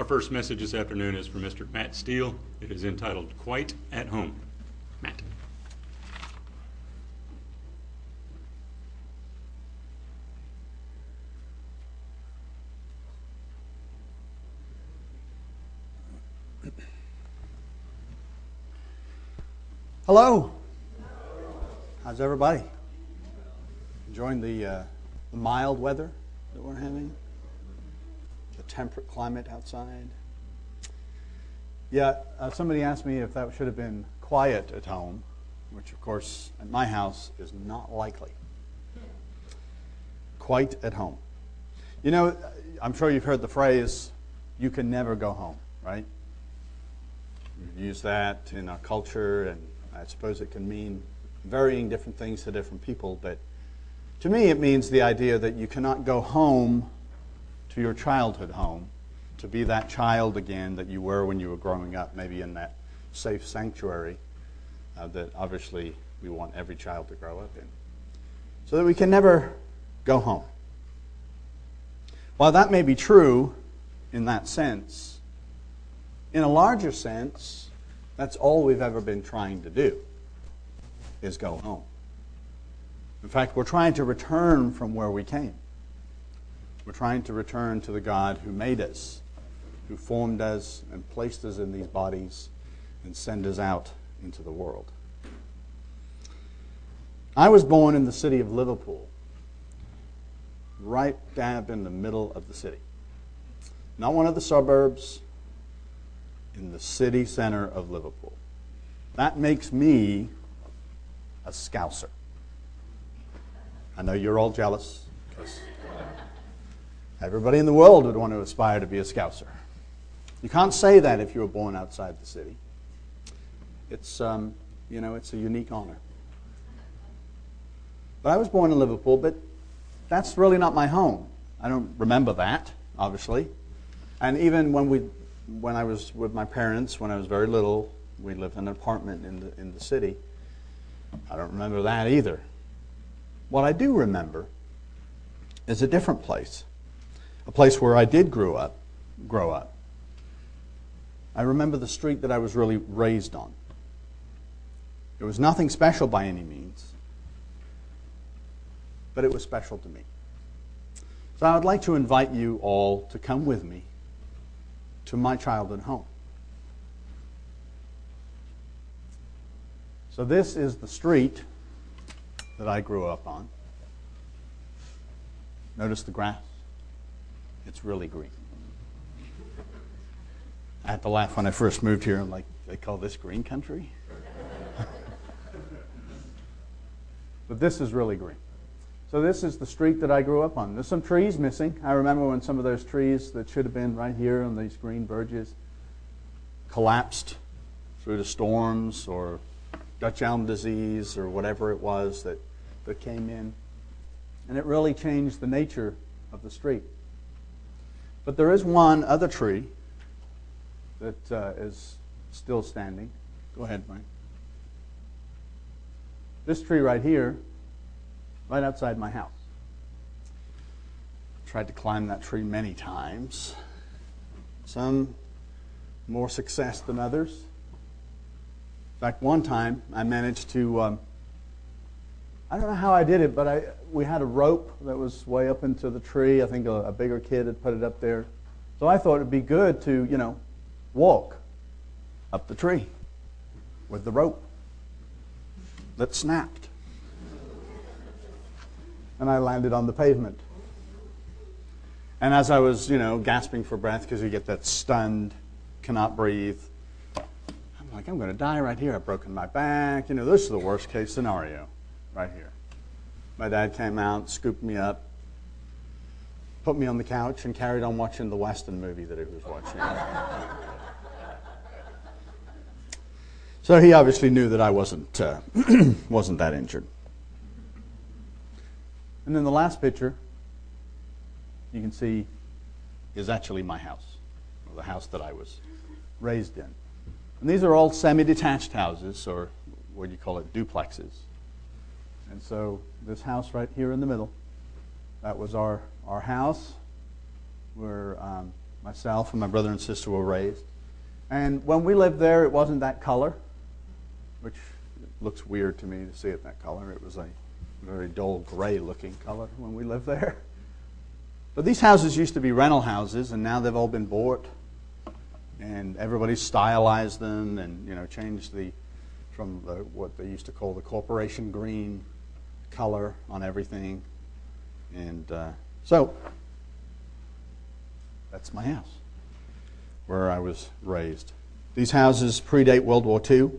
Our first message this afternoon is from Mr. Matt Steele. It is entitled Quite at Home. Matt. Hello. How's everybody? Enjoying the, uh, the mild weather that we're having? Temperate climate outside? Yeah, uh, somebody asked me if that should have been quiet at home, which, of course, at my house is not likely. Quite at home. You know, I'm sure you've heard the phrase, you can never go home, right? We've used that in our culture, and I suppose it can mean varying different things to different people, but to me it means the idea that you cannot go home to your childhood home to be that child again that you were when you were growing up, maybe in that safe sanctuary uh, that obviously we want every child to grow up in. So that we can never go home. While that may be true in that sense, in a larger sense, that's all we've ever been trying to do is go home. In fact, we're trying to return from where we came. We're trying to return to the God who made us, who formed us and placed us in these bodies and sent us out into the world. I was born in the city of Liverpool, right dab in the middle of the city. Not one of the suburbs, in the city center of Liverpool. That makes me a scouser. I know you're all jealous because everybody in the world would want to aspire to be a scouser. You can't say that if you were born outside the city. It's, um, you know, it's a unique honor. But I was born in Liverpool, but that's really not my home. I don't remember that, obviously. And even when, we, when I was with my parents, when I was very little, we lived in an apartment in the, in the city. I don't remember that either. What I do remember is a different place, a place where I did grow up. Grow up. I remember the street that I was really raised on. It was nothing special by any means, but it was special to me. So I would like to invite you all to come with me to my childhood home. So, this is the street that I grew up on. Notice the grass? It's really green. I had to laugh when I first moved here. I'm like, they call this green country? but this is really green. So this is the street that I grew up on. There's some trees missing. I remember when some of those trees that should have been right here on these green verges collapsed through the storms or Dutch elm disease or whatever it was that, that came in. And it really changed the nature of the street. But there is one other tree that uh, is still standing. Go ahead, Mike. This tree right here, right outside my house. Tried to climb that tree many times. Some more success than others. In fact, one time I managed to, um, I don't know how I did it, but I, we had a rope that was way up into the tree. I think a, a bigger kid had put it up there. So I thought it'd be good to, you know, walk up the tree with the rope that snapped. And I landed on the pavement. And as I was, you know, gasping for breath because you get that stunned, cannot breathe, I'm like, I'm going to die right here. I've broken my back. You know, this is the worst case scenario right here. My dad came out, scooped me up, put me on the couch, and carried on watching the Western movie that he was watching. so he obviously knew that I wasn't, uh, wasn't that injured. And then the last picture, you can see, is actually my house, or the house that I was raised in. And these are all semi detached houses, or what do you call it, duplexes. And so this house right here in the middle, that was our, our house where um, myself and my brother and sister were raised. And when we lived there, it wasn't that color, which looks weird to me to see it that color. It was a very dull gray looking color when we lived there. But these houses used to be rental houses, and now they've all been bought, and everybody stylized them and you know changed the from the, what they used to call the corporation green color on everything, and uh, so that's my house where I was raised. These houses predate World War II,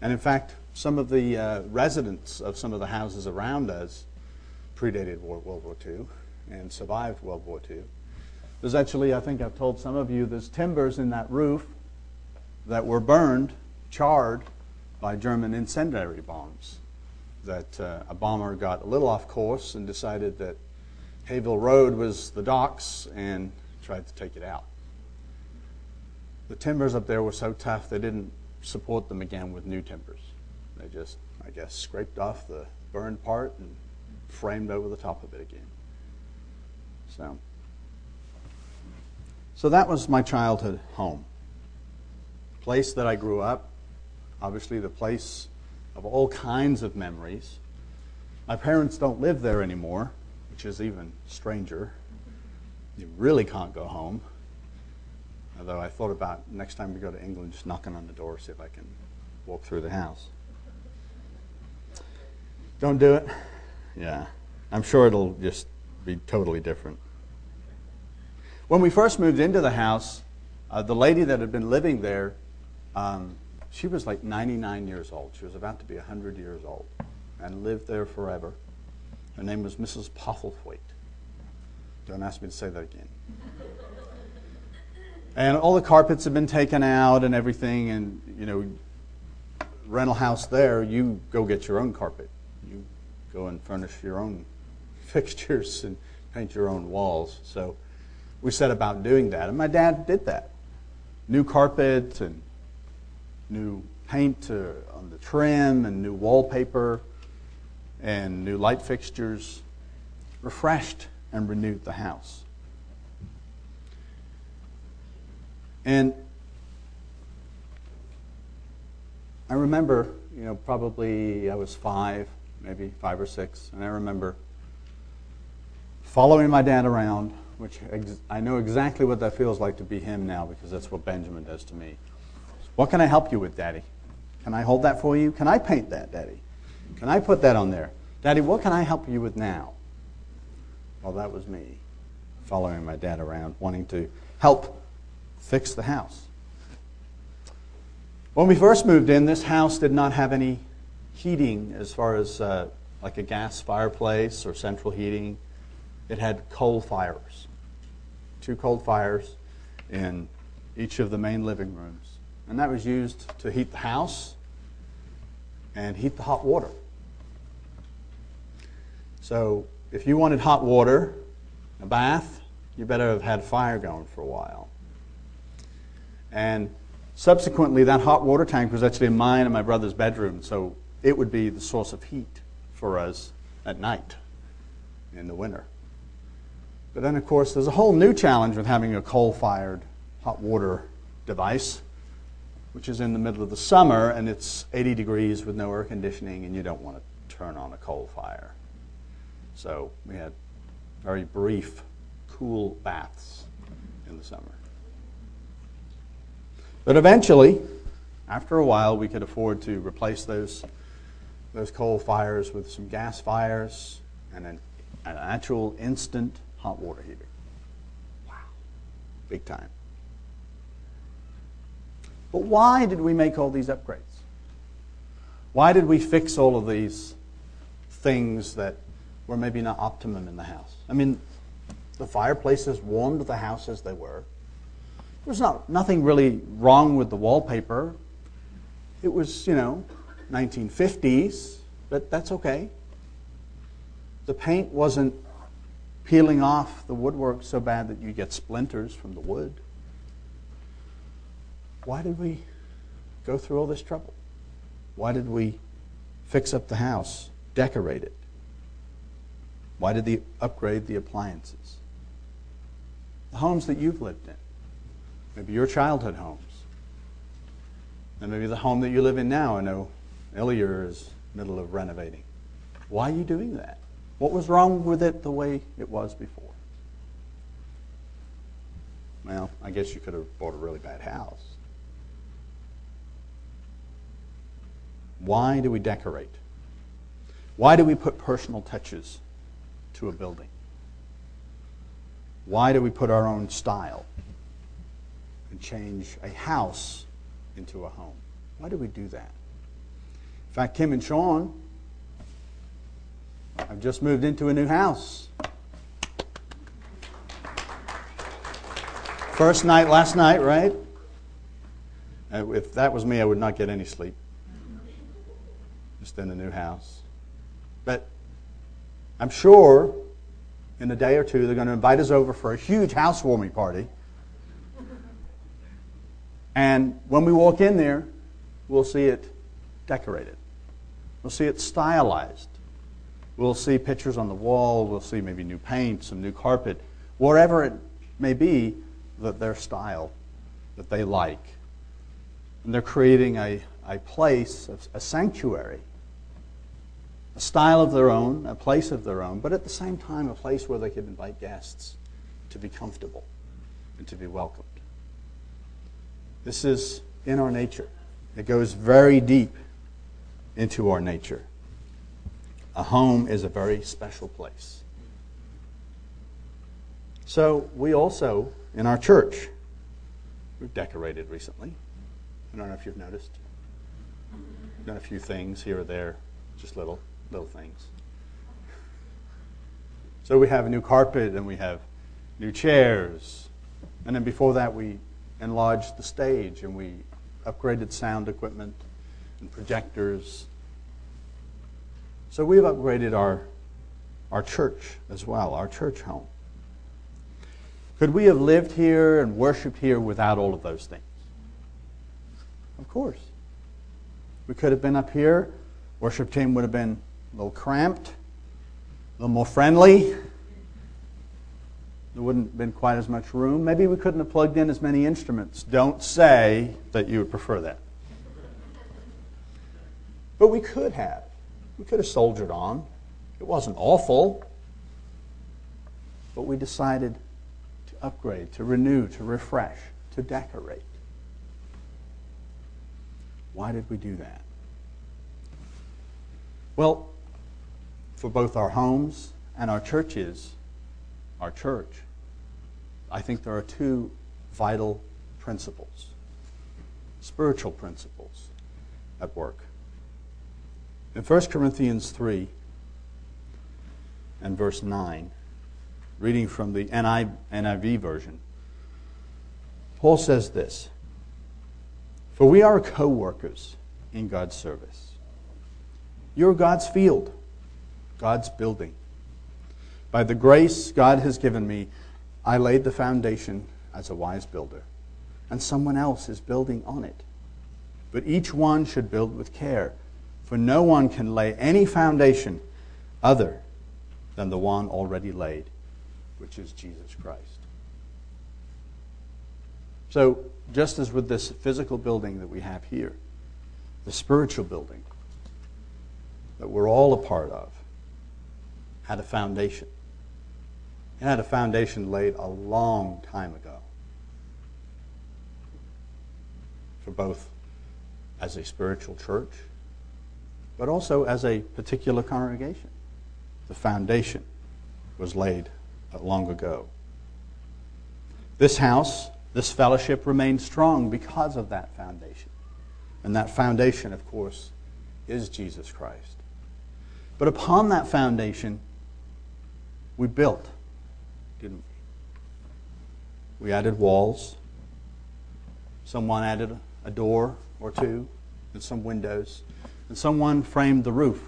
and in fact, some of the uh, residents of some of the houses around us predated World War II and survived World War II. There's actually, I think I've told some of you, there's timbers in that roof that were burned, charred by German incendiary bombs. That uh, a bomber got a little off course and decided that Hayville Road was the docks and tried to take it out. The timbers up there were so tough they didn't support them again with new timbers. They just, I guess, scraped off the burned part and framed over the top of it again. So, so that was my childhood home. Place that I grew up, obviously the place of all kinds of memories. My parents don't live there anymore, which is even stranger. You really can't go home. Although I thought about next time we go to England, just knocking on the door, see if I can walk through the house. Don't do it? Yeah. I'm sure it'll just be totally different. When we first moved into the house, uh, the lady that had been living there, um, she was like 99 years old. She was about to be 100 years old and lived there forever. Her name was Mrs. Postlethwaite. Don't ask me to say that again. And all the carpets have been taken out and everything, and you know, rental house there, you go get your own carpet. You go and furnish your own fixtures and paint your own walls. So we set about doing that, and my dad did that. New carpet and new paint uh, on the trim and new wallpaper and new light fixtures refreshed and renewed the house. And I remember, you know, probably I was five, maybe five or six, and I remember following my dad around, which ex- I know exactly what that feels like to be him now because that's what Benjamin does to me. What can I help you with, Daddy? Can I hold that for you? Can I paint that, Daddy? Can I put that on there? Daddy, what can I help you with now? Well, that was me following my dad around, wanting to help fix the house. When we first moved in, this house did not have any heating as far as uh, like a gas fireplace or central heating. It had coal fires, two coal fires in each of the main living rooms. And that was used to heat the house and heat the hot water. So if you wanted hot water, a bath, you better have had fire going for a while. And subsequently, that hot water tank was actually in mine and my brother's bedroom, so it would be the source of heat for us at night in the winter. But then, of course, there's a whole new challenge with having a coal fired hot water device, which is in the middle of the summer and it's 80 degrees with no air conditioning, and you don't want to turn on a coal fire. So we had very brief, cool baths in the summer. But eventually, after a while, we could afford to replace those, those coal fires with some gas fires and an, an actual instant hot water heater. Wow. Big time. But why did we make all these upgrades? Why did we fix all of these things that were maybe not optimum in the house? I mean, the fireplaces warmed the house as they were. There's not nothing really wrong with the wallpaper. It was, you know, 1950s, but that's okay. The paint wasn't peeling off the woodwork so bad that you get splinters from the wood. Why did we go through all this trouble? Why did we fix up the house, decorate it? Why did they upgrade the appliances? The homes that you've lived in, maybe your childhood homes, and maybe the home that you live in now. I know Illier is middle of renovating. Why are you doing that? What was wrong with it the way it was before? Well, I guess you could have bought a really bad house. Why do we decorate? Why do we put personal touches to a building? Why do we put our own style and change a house into a home? Why do we do that? In fact, Kim and Sean have just moved into a new house. First night last night, right? Uh, if that was me, I would not get any sleep. Just in a new house. But I'm sure in a day or two they're going to invite us over for a huge housewarming party. And when we walk in there, we'll see it decorated. We'll see it stylized. We'll see pictures on the wall. We'll see maybe new paint, some new carpet, wherever it may be that their style that they like. And they're creating a, a place, a sanctuary, a style of their own, a place of their own, but at the same time, a place where they can invite guests to be comfortable and to be welcomed. This is in our nature. It goes very deep into our nature. A home is a very special place. So, we also, in our church, we've decorated recently. I don't know if you've noticed. Done a few things here or there, just little, little things. So, we have a new carpet and we have new chairs. And then before that, we enlarged the stage and we upgraded sound equipment and projectors. So we've upgraded our, our church as well, our church home. Could we have lived here and worshiped here without all of those things? Of course. We could have been up here. Worship team would have been a little cramped, a little more friendly. There wouldn't have been quite as much room. Maybe we couldn't have plugged in as many instruments. Don't say that you would prefer that. But we could have. We could have soldiered on. It wasn't awful. But we decided to upgrade, to renew, to refresh, to decorate. Why did we do that? Well, for both our homes and our churches, our church, I think there are two vital principles, spiritual principles at work. In 1 Corinthians 3 and verse 9, reading from the NIV version, Paul says this For we are co workers in God's service. You're God's field, God's building. By the grace God has given me, I laid the foundation as a wise builder, and someone else is building on it. But each one should build with care, for no one can lay any foundation other than the one already laid, which is Jesus Christ. So, just as with this physical building that we have here, the spiritual building that we're all a part of had a foundation. It had a foundation laid a long time ago for both as a spiritual church, but also as a particular congregation. The foundation was laid long ago. This house, this fellowship remains strong because of that foundation. And that foundation, of course, is Jesus Christ. But upon that foundation, we built didn't we? We added walls. Someone added a door or two and some windows. And someone framed the roof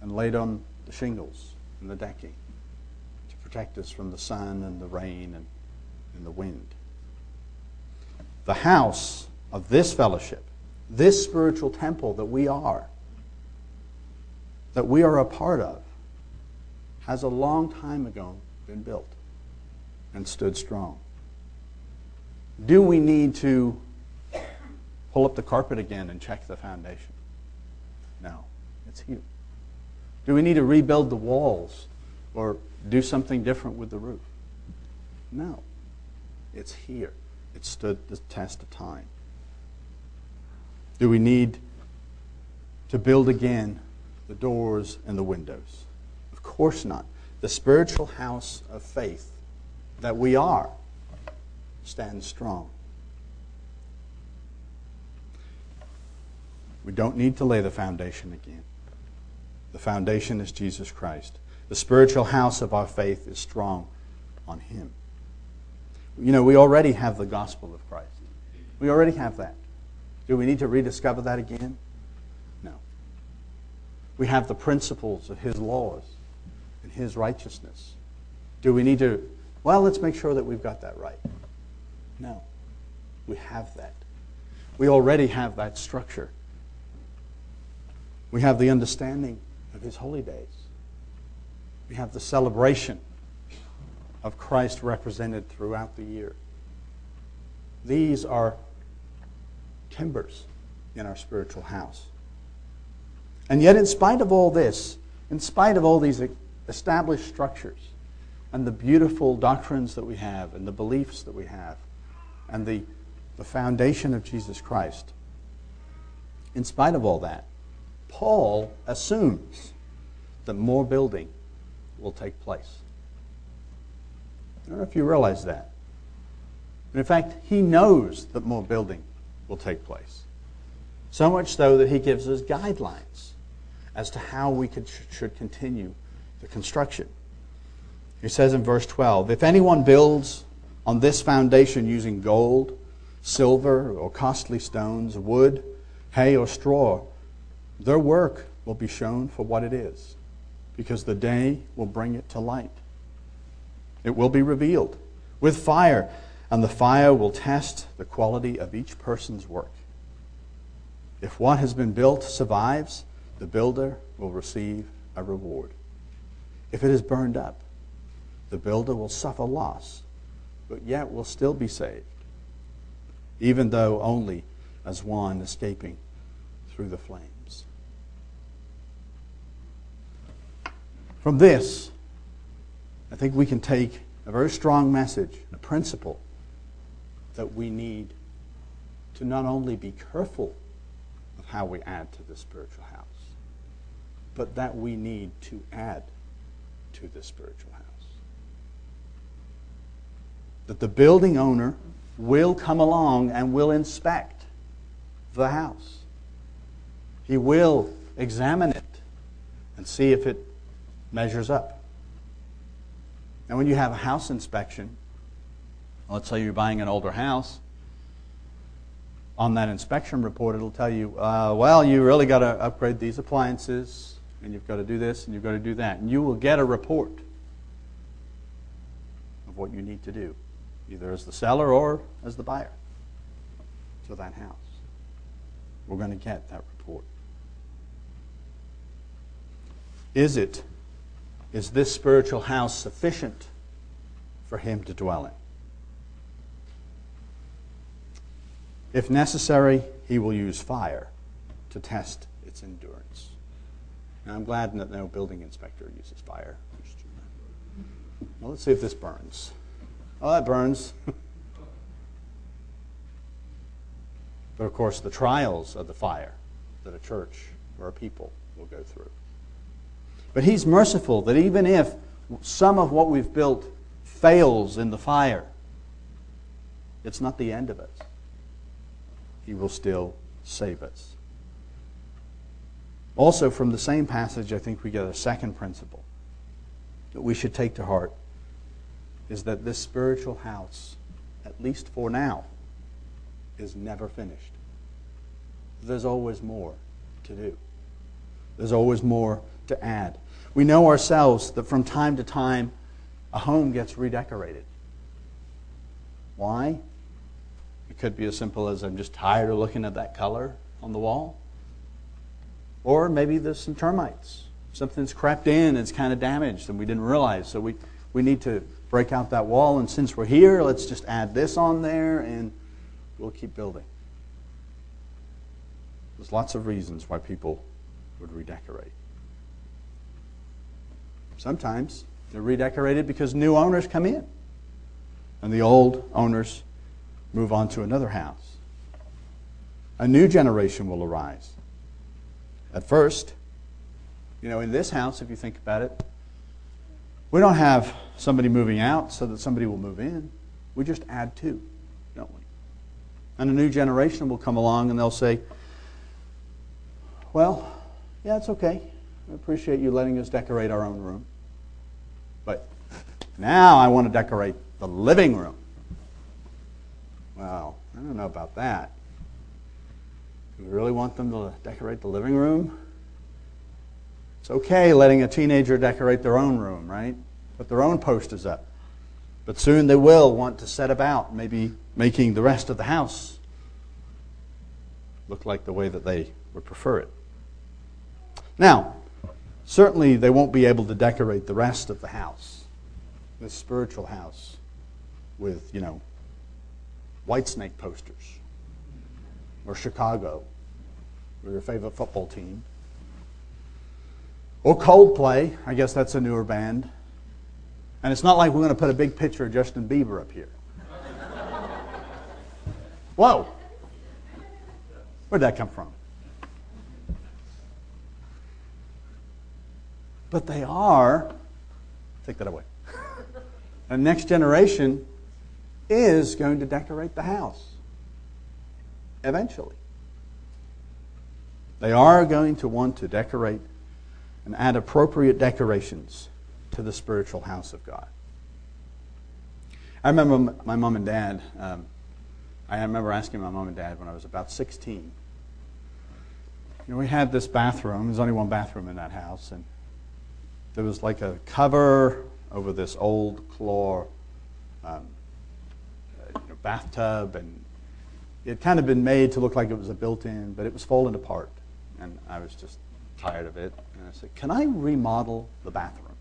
and laid on the shingles and the decking to protect us from the sun and the rain and, and the wind. The house of this fellowship, this spiritual temple that we are, that we are a part of, has a long time ago been built. and stood strong. Do we need to pull up the carpet again and check the foundation? No, it's here. Do we need to rebuild the walls or do something different with the roof? No, it's here. It stood the test of time. Do we need to build again the doors and the windows? Course not. The spiritual house of faith that we are stands strong. We don't need to lay the foundation again. The foundation is Jesus Christ. The spiritual house of our faith is strong on Him. You know, we already have the gospel of Christ. We already have that. Do we need to rediscover that again? No. We have the principles of His laws and His righteousness. Do we need to, well, let's make sure that we've got that right? No. We have that. We already have that structure. We have the understanding of His holy days. We have the celebration of Christ represented throughout the year. These are timbers in our spiritual house. And yet, in spite of all this, in spite of all these established structures and the beautiful doctrines that we have and the beliefs that we have and the, the foundation of Jesus Christ, in spite of all that, Paul assumes that more building will take place. I don't know if you realize that. And in fact, he knows that more building will take place. So much so that he gives us guidelines as to how we could, should continue the construction. He says in verse 12 If anyone builds on this foundation using gold, silver, or costly stones, wood, hay, or straw, their work will be shown for what it is, because the day will bring it to light. It will be revealed with fire, and the fire will test the quality of each person's work. If what has been built survives, the builder will receive a reward. If it is burned up, the builder will suffer loss, but yet will still be saved, even though only as one escaping through the flames. From this, I think we can take a very strong message, a principle that we need to not only be careful of how we add to the spiritual house, but that we need to add to the spiritual house. That the building owner will come along and will inspect the house. He will examine it and see if it measures up. And when you have a house inspection, let's say you're buying an older house, on that inspection report, it'll tell you, uh, well, you really got to upgrade these appliances, and you've got to do this, and you've got to do that. And you will get a report of what you need to do, either as the seller or as the buyer to that house. We're going to get that report. Is it is this spiritual house sufficient for him to dwell in? If necessary, he will use fire to test its endurance. Now, I'm glad that no building inspector uses fire. Well, let's see if this burns. Oh, that burns. but of course, the trials of the fire that a church or a people will go through. But He's merciful that even if some of what we've built fails in the fire, it's not the end of it. He will still save us. Also, from the same passage, I think we get a second principle that we should take to heart is that this spiritual house, at least for now, is never finished. There's always more to do. There's always more to add. We know ourselves that from time to time a home gets redecorated. Why? It could be as simple as I'm just tired of looking at that color on the wall. Or maybe there's some termites. Something's crept in, it's kind of damaged, and we didn't realize. So we, we need to break out that wall, and since we're here, let's just add this on there, and we'll keep building. There's lots of reasons why people would redecorate. Sometimes they're redecorated because new owners come in, and the old owners move on to another house. A new generation will arise. At first, you know, in this house, if you think about it, we don't have somebody moving out so that somebody will move in. We just add to, don't we? And a new generation will come along and they'll say, Well, yeah, it's okay. I appreciate you letting us decorate our own room. But now I want to decorate the living room. Well, I don't know about that. Do we really want them to decorate the living room? It's okay letting a teenager decorate their own room, right? Put their own posters up. But soon they will want to set about maybe making the rest of the house look like the way that they would prefer it. Now, certainly they won't be able to decorate the rest of the house, this spiritual house, with, you know, Whitesnake posters or Chicago or your favorite football team. Or Coldplay, I guess that's a newer band. And it's not like we're going to put a big picture of Justin Bieber up here. Whoa! Where'd that come from? But they are, take that away. The next generation is going to decorate the house eventually. They are going to want to decorate and add appropriate decorations to the spiritual house of God. I remember my mom and dad. Um, I remember asking my mom and dad when I was about 16. You know, we had this bathroom. There's only one bathroom in that house, and there was like a cover over this old claw um, you know, bathtub, and it kind of been made to look like it was a built-in, but it was falling apart, and I was just tired of it. And I said, "Can I remodel the bathroom?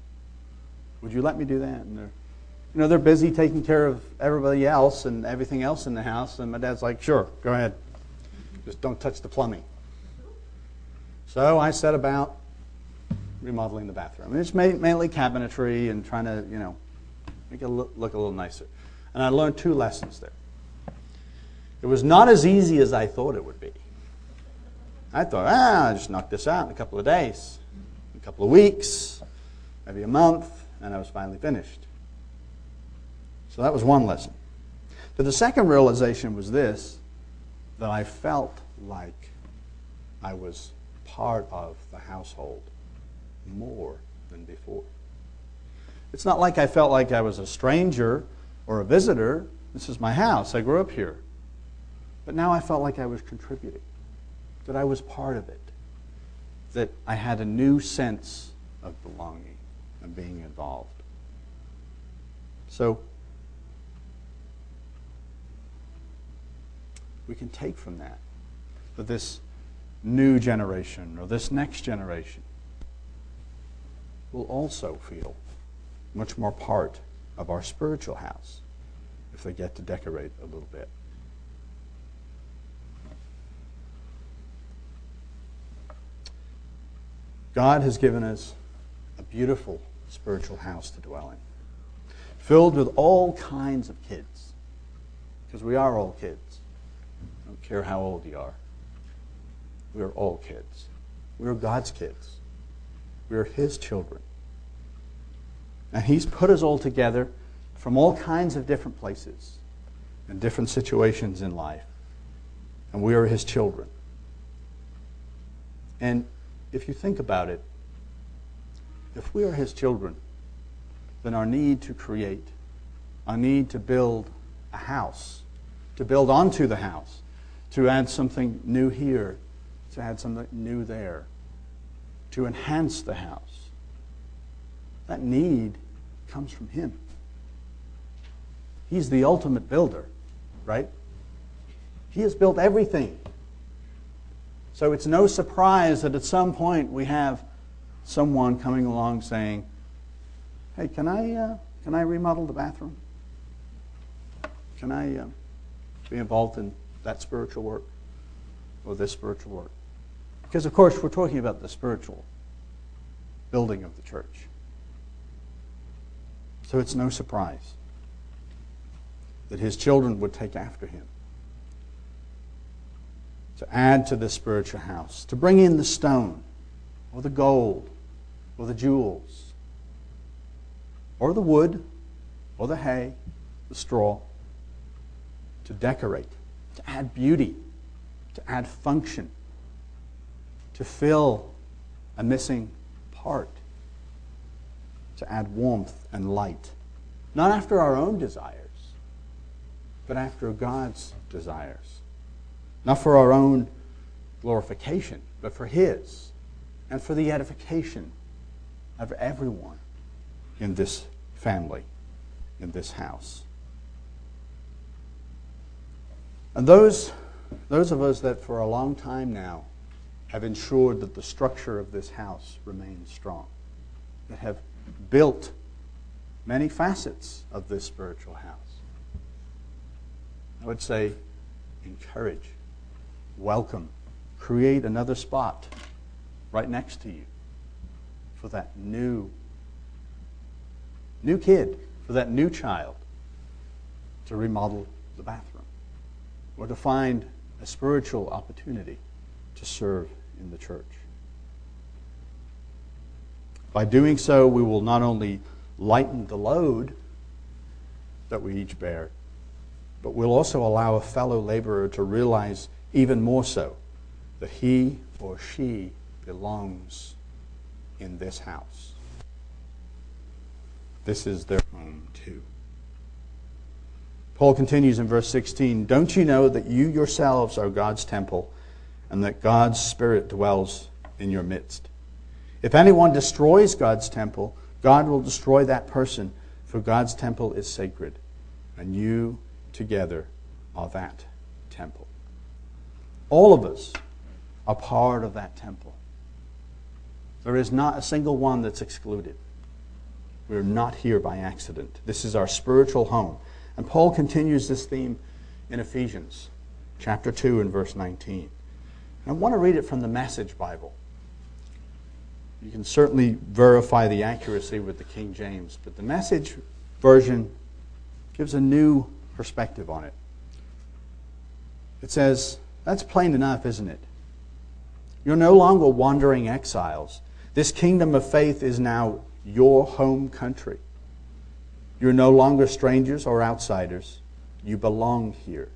Would you let me do that?" And they're, you know, they're busy taking care of everybody else and everything else in the house, and my dad's like, "Sure, go ahead. Just don't touch the plumbing." So I set about remodeling the bathroom. And it's mainly cabinetry and trying to, you know, make it look, look a little nicer. And I learned two lessons there. It was not as easy as I thought it would be. I thought, ah, I'll just knock this out in a couple of days, a couple of weeks, maybe a month, and I was finally finished. So that was one lesson. But the second realization was this that I felt like I was part of the household more than before. It's not like I felt like I was a stranger or a visitor. This is my house. I grew up here. But now I felt like I was contributing, that I was part of it, that I had a new sense of belonging and being involved. So, we can take from that that this new generation or this next generation will also feel much more part of our spiritual house if they get to decorate a little bit. God has given us a beautiful spiritual house to dwell in, filled with all kinds of kids, because we are all kids. I don't care how old you are. We are all kids. We are God's kids. We are His children. And He's put us all together from all kinds of different places and different situations in life. And we are His children. And if you think about it, if we are His children, then our need to create, our need to build a house, to build onto the house, to add something new here, to add something new there, to enhance the house. That need comes from Him. He's the ultimate builder, right? He has built everything. So it's no surprise that at some point we have someone coming along saying, Hey, can I, uh, can I remodel the bathroom? Can I uh, be involved in that spiritual work or this spiritual work? Because, of course, we're talking about the spiritual building of the church. So it's no surprise that his children would take after him to add to this spiritual house, to bring in the stone or the gold or the jewels or the wood or the hay, the straw, to decorate, to add beauty, to add function, to fill a missing part, to add warmth and light, not after our own desires, but after God's desires. Not for our own glorification, but for His, and for the edification of everyone in this family, in this house. And those, those of us that for a long time now have ensured that the structure of this house remains strong, that have built many facets of this spiritual house. I would say encourage, welcome, create another spot right next to you for that new new kid, for that new child to remodel the bathroom or to find a spiritual opportunity to serve in the church. By doing so, we will not only lighten the load that we each bear, but we'll also allow a fellow laborer to realize even more so that he or she belongs in this house. This is their home too. Paul continues in verse 16 Don't you know that you yourselves are God's temple and that God's Spirit dwells in your midst? If anyone destroys God's temple, God will destroy that person, for God's temple is sacred, and you together are that temple. All of us are part of that temple. There is not a single one that's excluded. We're not here by accident. This is our spiritual home. And Paul continues this theme in Ephesians chapter 2 and verse 19. I want to read it from the Message Bible. You can certainly verify the accuracy with the King James, but the Message version gives a new perspective on it. It says, That's plain enough, isn't it? You're no longer wandering exiles. This kingdom of faith is now your home country. You're no longer strangers or outsiders. You belong here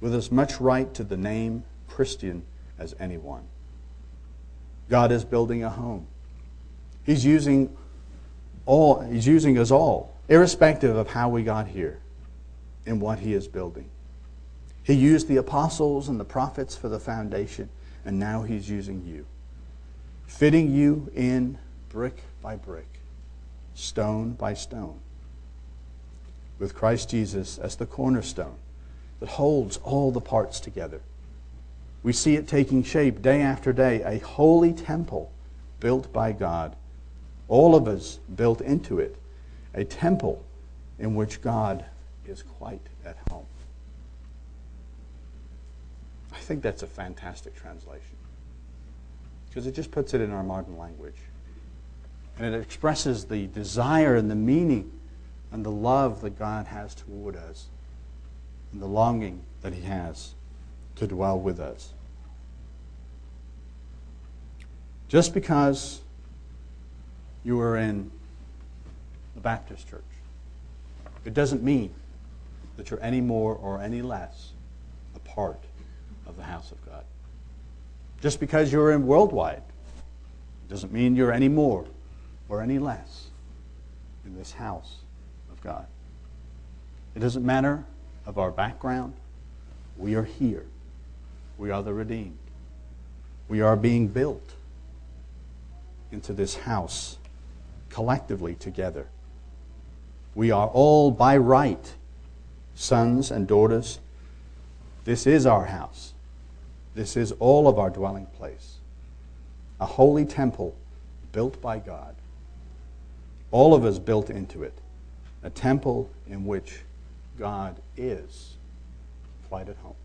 with as much right to the name Christian as anyone. God is building a home. He's using all he's using us all, irrespective of how we got here in what he is building. He used the apostles and the prophets for the foundation, and now he's using you. Fitting you in brick by brick, stone by stone, with Christ Jesus as the cornerstone that holds all the parts together. We see it taking shape day after day, a holy temple built by God, all of us built into it, a temple in which God is quite at home. I think that's a fantastic translation because it just puts it in our modern language. And it expresses the desire and the meaning and the love that God has toward us and the longing that He has to dwell with us. Just because you are in the Baptist church, it doesn't mean that you're any more or any less a part of the house of God. Just because you're in worldwide doesn't mean you're any more or any less in this house of God. It doesn't matter of our background. We are here. We are the redeemed. We are being built into this house collectively together. We are all by right sons and daughters. This is our house. This is all of our dwelling place. A holy temple built by God. All of us built into it. a temple in which God is quite at home.